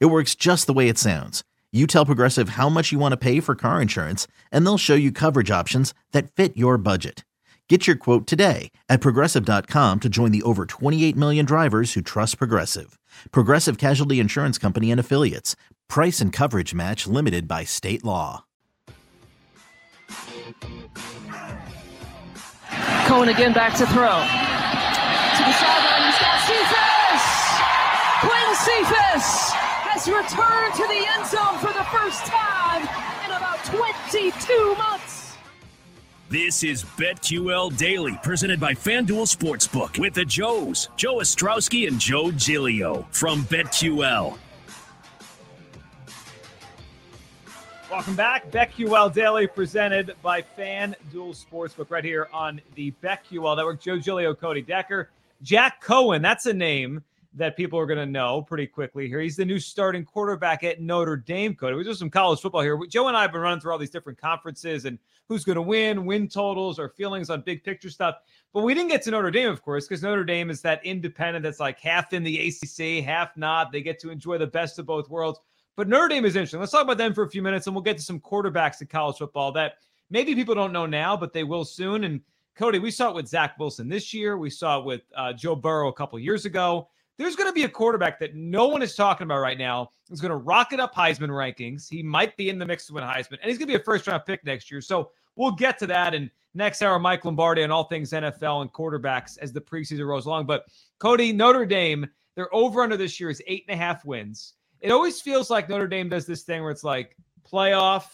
It works just the way it sounds. You tell Progressive how much you want to pay for car insurance, and they'll show you coverage options that fit your budget. Get your quote today at progressive.com to join the over 28 million drivers who trust Progressive. Progressive Casualty Insurance Company and Affiliates. Price and coverage match limited by state law. Coan again back to throw. To the sideline, he's got Cephus! Quinn Cephus has returned to the end zone for the first time in about 22 months. This is BetQL Daily, presented by FanDuel Sportsbook with the Joes, Joe Ostrowski and Joe Gilio from BetQL. Welcome back. BetQL Daily presented by FanDuel Sportsbook right here on the BetQL Network. Joe Gilio, Cody Decker, Jack Coan. That's a name that people are going to know pretty quickly here. He's the new starting quarterback at Notre Dame. Cody, we do some college football here. Joe and I have been running through all these different conferences and who's going to win, win totals, our feelings on big picture stuff. But we didn't get to Notre Dame, of course, because Notre Dame is that independent that's like half in the ACC, half not. They get to enjoy the best of both worlds. But Notre Dame is interesting. Let's talk about them for a few minutes, and we'll get to some quarterbacks in college football that maybe people don't know now, but they will soon. And Cody, we saw it with Zach Wilson this year. We saw it with uh, Joe Burrow a couple years ago there's going to be a quarterback that no one is talking about right now. He's going to rocket up Heisman rankings. He might be in the mix to win Heisman, and he's going to be a first round pick next year. So we'll get to that. And next hour, Mike Lombardi on all things NFL and quarterbacks as the preseason rolls along. But Cody, Notre Dame, their over under this year is eight and a half wins. It always feels like Notre Dame does this thing where it's like playoff,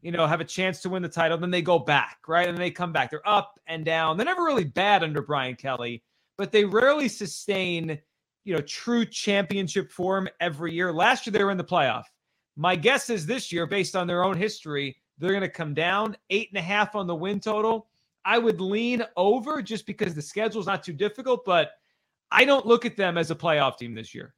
you know, have a chance to win the title, then they go back, right? And they come back. They're up and down. They're never really bad under Brian Kelly, but they rarely sustain you know, true championship form every year. Last year they were in the playoff. My guess is this year, based on their own history, they're going to come down eight and a half on the win total. I would lean over just because the schedule is not too difficult, but I don't look at them as a playoff team this year.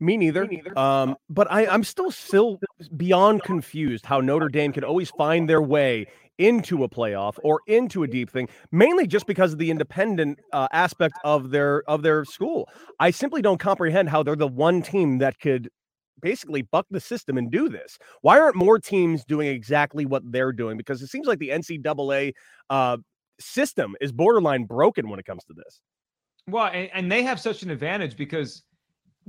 Me neither. Me neither. Um, but I, I'm still still beyond confused how Notre Dame can always find their way into a playoff or into a deep thing mainly just because of the independent uh, aspect of their of their school. I simply don't comprehend how they're the one team that could basically buck the system and do this. Why aren't more teams doing exactly what they're doing? Because it seems like the ncaa uh, system is borderline broken when it comes to this. Well and, and they have such an advantage because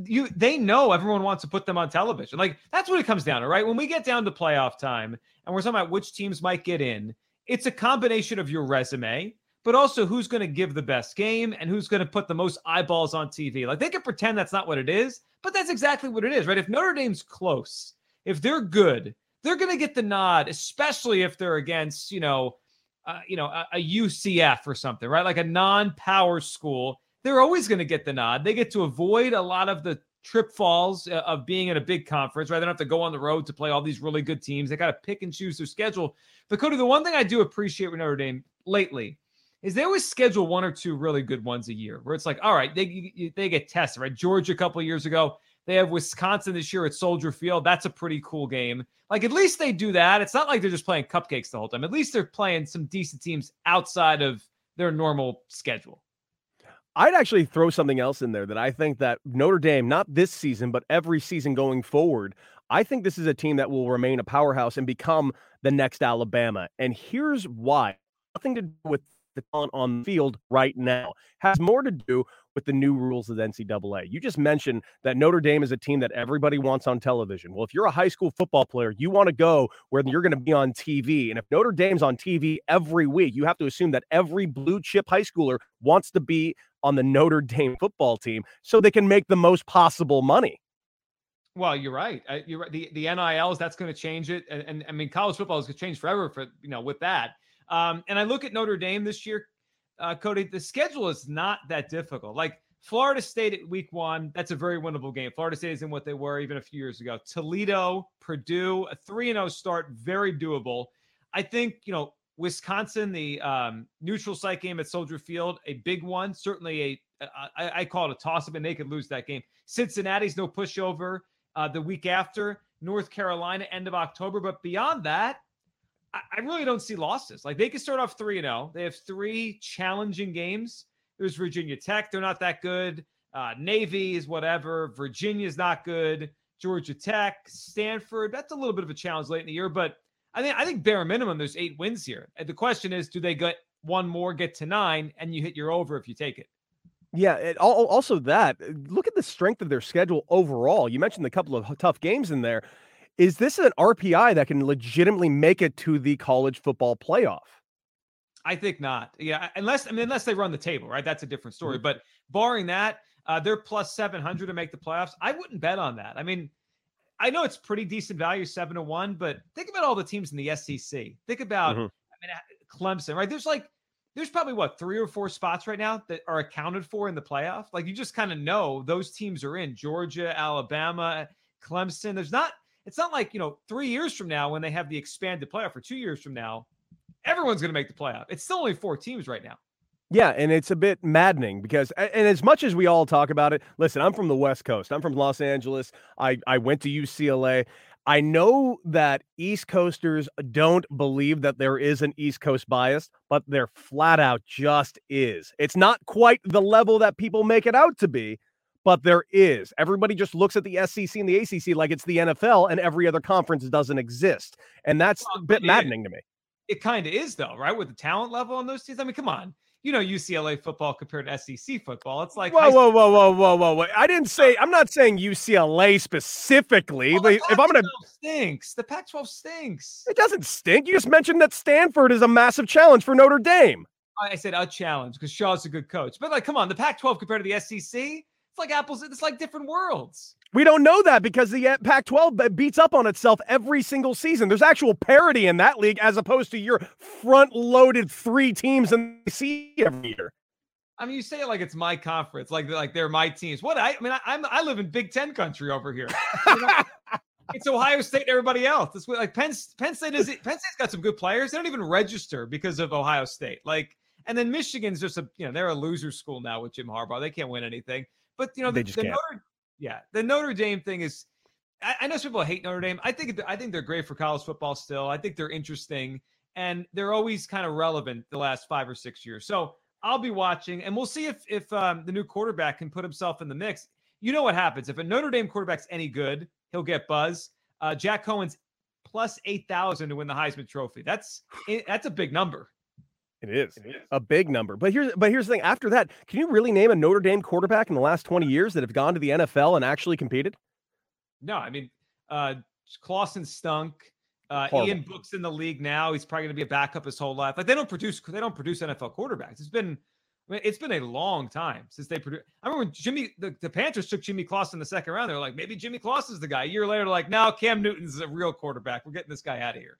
you they know everyone wants to put them on television. Like that's what it comes down to, right? When we get down to playoff time and we're talking about which teams might get in, it's a combination of your resume, but also who's going to give the best game and who's going to put the most eyeballs on TV. Like they can pretend that's not what it is, but that's exactly what it is, right? If Notre Dame's close, if they're good, they're going to get the nod, especially if they're against, you know, uh, you know, a, a UCF or something, right? Like a non-power school they're always going to get the nod. They get to avoid a lot of the trip falls uh, of being in a big conference, right? They don't have to go on the road to play all these really good teams. They got to pick and choose their schedule. But Cody, the one thing I do appreciate with Notre Dame lately is they always schedule one or two really good ones a year, where it's like, all right, they they get tested, right? Georgia a couple years ago, they have Wisconsin this year at Soldier Field. That's a pretty cool game. Like at least they do that. It's not like they're just playing cupcakes the whole time. At least they're playing some decent teams outside of their normal schedule. I'd actually throw something else in there that I think that Notre Dame, not this season, but every season going forward, I think this is a team that will remain a powerhouse and become the next Alabama. And here's why. Nothing to do with the talent on the field right now. Has more to do with the new rules of the NCAA. You just mentioned that Notre Dame is a team that everybody wants on television. Well, if you're a high school football player, you want to go where you're going to be on TV. And if Notre Dame's on TV every week, you have to assume that every blue chip high schooler wants to be on the Notre Dame football team so they can make the most possible money. Well, you're right. Uh, you're right. The the NILs that's going to change it, and, and I mean college football is going to change forever for you know with that. Um, and I look at Notre Dame this year, uh, Cody. The schedule is not that difficult. Like Florida State at week one, that's a very winnable game. Florida State isn't what they were even a few years ago. Toledo, Purdue, a 3 0 start, very doable. I think, you know, Wisconsin, the um, neutral site game at Soldier Field, a big one. Certainly a, I, I call it a toss up, and they could lose that game. Cincinnati's no pushover uh, the week after. North Carolina, end of October. But beyond that, I, I really don't see losses. Like they could start off 3 0. They have three challenging games. There's Virginia Tech. They're not that good. Uh, Navy is whatever. Virginia's not good. Georgia Tech, Stanford. That's a little bit of a challenge late in the year, but I think I think bare minimum there's eight wins here. The question is, do they get one more, get to nine, and you hit your over if you take it? Yeah, it, also that uh, look at the strength of their schedule overall. You mentioned a couple of tough games in there. Is this an RPI that can legitimately make it to the college football playoff? I think not. Yeah, unless I mean unless they run the table, right? That's a different story. Mm-hmm. But barring that, uh, they're plus seven hundred to make the playoffs. I wouldn't bet on that. I mean, I know it's pretty decent value, seven to one, but think about all the teams in the SEC. Think about, mm-hmm. I mean, Clemson, right? There's like, there's probably what three or four spots right now that are accounted for in the playoff. Like you just kind of know those teams are in Georgia, Alabama, Clemson. There's not, it's not like, you know, three years from now when they have the expanded playoff or two years from now, everyone's going to make the playoff. It's still only four teams right now. Yeah, and it's a bit maddening because, and as much as we all talk about it, listen, I'm from the West Coast. I'm from Los Angeles. I, I went to UCLA. I know that East Coasters don't believe that there is an East Coast bias, but there flat out just is. It's not quite the level that people make it out to be, but there is. Everybody just looks at the SEC and the ACC like it's the NFL and every other conference doesn't exist. And that's a bit maddening to me. It kind of is, though, right? With the talent level on those teams. I mean, come on you know UCLA football compared to SEC football. It's like whoa, whoa, whoa, whoa, whoa, whoa, whoa. I didn't say I'm not saying UCLA specifically. Oh, if I'm gonna stinks, the Pac-12 stinks. It doesn't stink. You just mentioned that Stanford is a massive challenge for Notre Dame. I said a challenge because Shaw's a good coach, but like, come on, the Pac-12 compared to the SEC, it's like apples. It's like different worlds. We don't know that because the uh, Pac 12 beats up on itself every single season. There's actual parity in that league as opposed to your front loaded three teams in the sea every year. I mean, you say it like it's my conference, like like they're my teams. What I, I mean, I, am I live in Big Ten country over here. You know, it's Ohio State and everybody else. It's like Penn Penn State is Penn State's got some good players. They don't even register because of Ohio State. Like, and then Michigan's just a you know they're a loser school now with Jim Harbaugh. They can't win anything. But you know they the, the Notre yeah, the Notre Dame thing is. I, I know some people hate Notre Dame. I think I think they're great for college football still. I think they're interesting and they're always kind of relevant the last five or six years. So I'll be watching, and we'll see if if um, the new quarterback can put himself in the mix. You know what happens if a Notre Dame quarterback's any good, he'll get buzz. Uh, Jack Coan's plus eight thousand to win the Heisman Trophy. That's that's a big number. It is. it is a big number. But here's but here's the thing. After that, can you really name a Notre Dame quarterback in the last 20 years that have gone to the NFL and actually competed? No, I mean uh Clausen stunk. Uh, Ian Book's in the league now. He's probably going to be a backup his whole life. Like they don't produce, they don't produce NFL quarterbacks. It's been, I mean, it's been a long time since they produce. I remember when Jimmy, the, the Panthers took Jimmy Clausen in the second round. They were like, maybe Jimmy Clausen's the guy. A year later, like, now Cam Newton's a real quarterback. We're getting this guy out of here.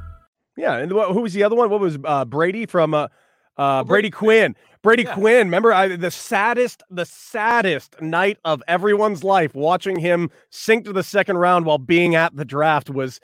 Yeah, and who was the other one? What was uh, Brady from uh, uh, Brady Quinn? Brady yeah. Quinn. Remember, I, the saddest, the saddest night of everyone's life watching him sink to the second round while being at the draft was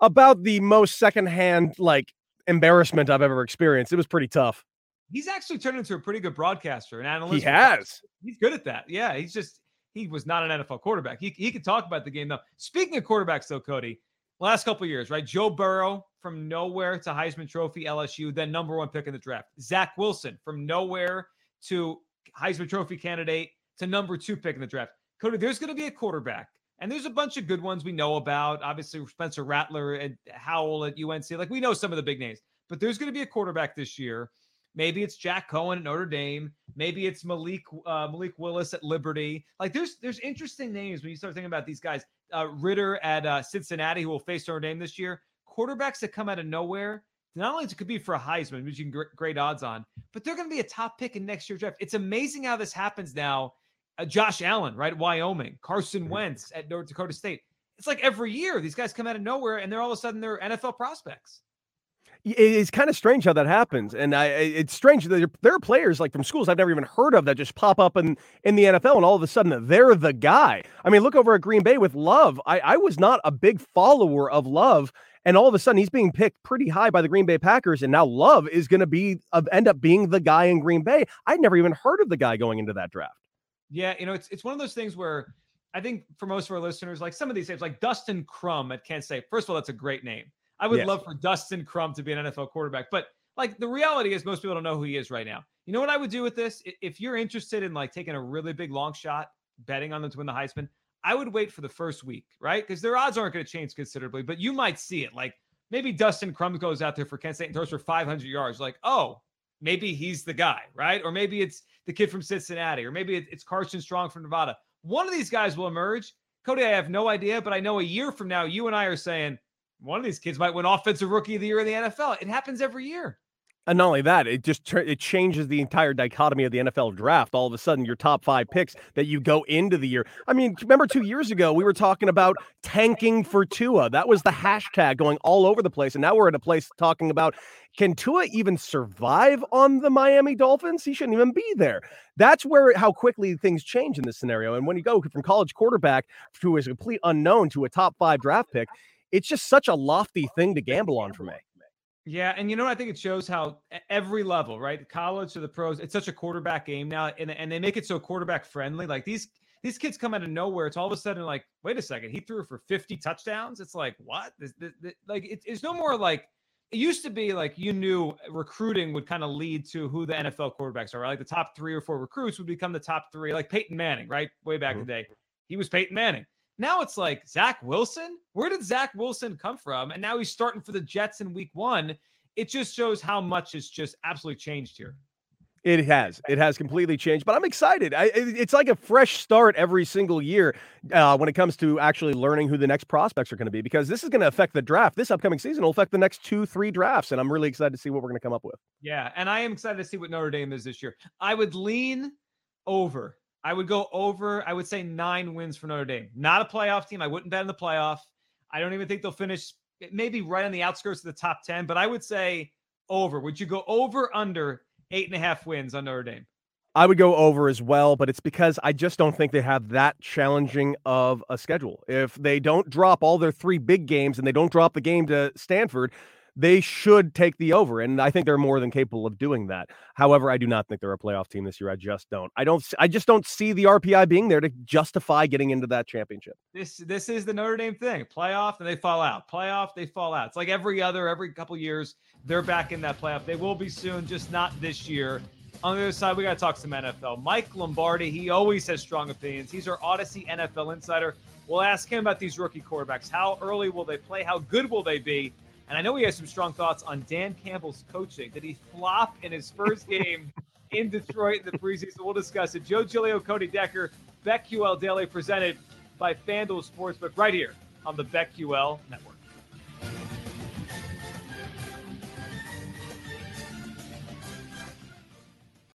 about the most secondhand like embarrassment I've ever experienced. It was pretty tough. He's actually turned into a pretty good broadcaster and analyst. He has. He's good at that. Yeah, he's just he was not an NFL quarterback. He he could talk about the game though. Speaking of quarterbacks, though, Cody, last couple years, right? Joe Burrow from nowhere to Heisman Trophy LSU, then number one pick in the draft. Zach Wilson from nowhere to Heisman Trophy candidate to number two pick in the draft. Cody, there's going to be a quarterback, and there's a bunch of good ones we know about. Obviously, Spencer Rattler and Howell at UNC. Like we know some of the big names, but there's going to be a quarterback this year Maybe it's Jack Coan at Notre Dame. Maybe it's Malik uh, Malik Willis at Liberty. Like there's there's interesting names when you start thinking about these guys. Uh, Ridder at uh, Cincinnati, who will face Notre Dame this year. Quarterbacks that come out of nowhere. Not only it could be for a Heisman, which you can get great odds on, but they're going to be a top pick in next year's draft. It's amazing how this happens now. Uh, Josh Allen, right? Wyoming. Carson Mm-hmm. Wentz at North Dakota State. It's like every year these guys come out of nowhere and they're all of a sudden they're NFL prospects. It's kind of strange how that happens, and I, it's strange that there, there are players like from schools I've never even heard of that just pop up in in the NFL, and all of a sudden they're the guy. I mean, look over at Green Bay with Love. I, I was not a big follower of Love, and all of a sudden he's being picked pretty high by the Green Bay Packers, and now Love is going to be uh, end up being the guy in Green Bay. I'd never even heard of the guy going into that draft. Yeah, you know, it's it's one of those things where I think for most of our listeners, like some of these names, like Dustin Crum at Kent State. First of all, that's a great name. I would Yes. love for Dustin Crum to be an NFL quarterback, but like the reality is most people don't know who he is right now. You know what I would do with this? If you're interested in like taking a really big long shot, betting on them to win the Heisman, I would wait for the first week, right? Because their odds aren't going to change considerably, but you might see it. Like maybe Dustin Crum goes out there for Kent State and throws for 500 yards. Like, oh, maybe he's the guy, right? Or maybe it's the kid from Cincinnati, or maybe it's Carson Strong from Nevada. One of these guys will emerge. Cody, I have no idea, but I know a year from now, you and I are saying one of these kids might win Offensive Rookie of the Year in the NFL. It happens every year. And not only that, it just it changes the entire dichotomy of the NFL draft. All of a sudden, your top five picks that you go into the year. I mean, remember two years ago we were talking about tanking for Tua. That was the hashtag going all over the place, and now we're at a place talking about can Tua even survive on the Miami Dolphins? He shouldn't even be there. That's where how quickly things change in this scenario. And when you go from college quarterback to a complete unknown to a top five draft pick, it's just such a lofty thing to gamble on for me. Yeah, and you know what? I think it shows how every level, right, college to the pros, it's such a quarterback game now, and and they make it so quarterback friendly. Like these these kids come out of nowhere. It's all of a sudden like, wait a second, he threw for fifty touchdowns. It's like what? This, this, this- like it, it's no more like it used to be. Like you knew recruiting would kind of lead to who the NFL quarterbacks are. Right? Like the top three or four recruits would become the top three. Like Peyton Manning, right, way back in mm-hmm. the day, he was Peyton Manning. Now it's like Zach Wilson. Where did Zach Wilson come from? And now he's starting for the Jets in week one. It just shows how much has just absolutely changed here. It has. It has completely changed, but I'm excited. I, it's like a fresh start every single year uh, when it comes to actually learning who the next prospects are going to be, because this is going to affect the draft. This upcoming season will affect the next two, three drafts, and I'm really excited to see what we're going to come up with. Yeah, and I am excited to see what Notre Dame is this year. I would lean over. I would go over. I would say nine wins for Notre Dame. Not a playoff team. I wouldn't bet in the playoff. I don't even think they'll finish maybe right on the outskirts of the top 10, but I would say over. Would you go over under eight and a half wins on Notre Dame? I would go over as well, but it's because I just don't think they have that challenging of a schedule. If they don't drop all their three big games and they don't drop the game to Stanford, they should take the over, and I think they're more than capable of doing that. However, I do not think they're a playoff team this year. I just don't. I don't. I just don't see the RPI being there to justify getting into that championship. This this is the Notre Dame thing. Playoff and they fall out. Playoff, they fall out. It's like every other, every couple years, they're back in that playoff. They will be soon, just not this year. On the other side, we got to talk some NFL. Mike Lombardi, he always has strong opinions. He's our Audacy NFL insider. We'll ask him about these rookie quarterbacks. How early will they play? How good will they be? And I know he has some strong thoughts on Dan Campbell's coaching. Did he flop in his first game in Detroit in the preseason? We'll discuss it. Joe Gilio, Cody Decker, BetQL Daily, presented by FanDuel Sportsbook, right here on the BetQL Network.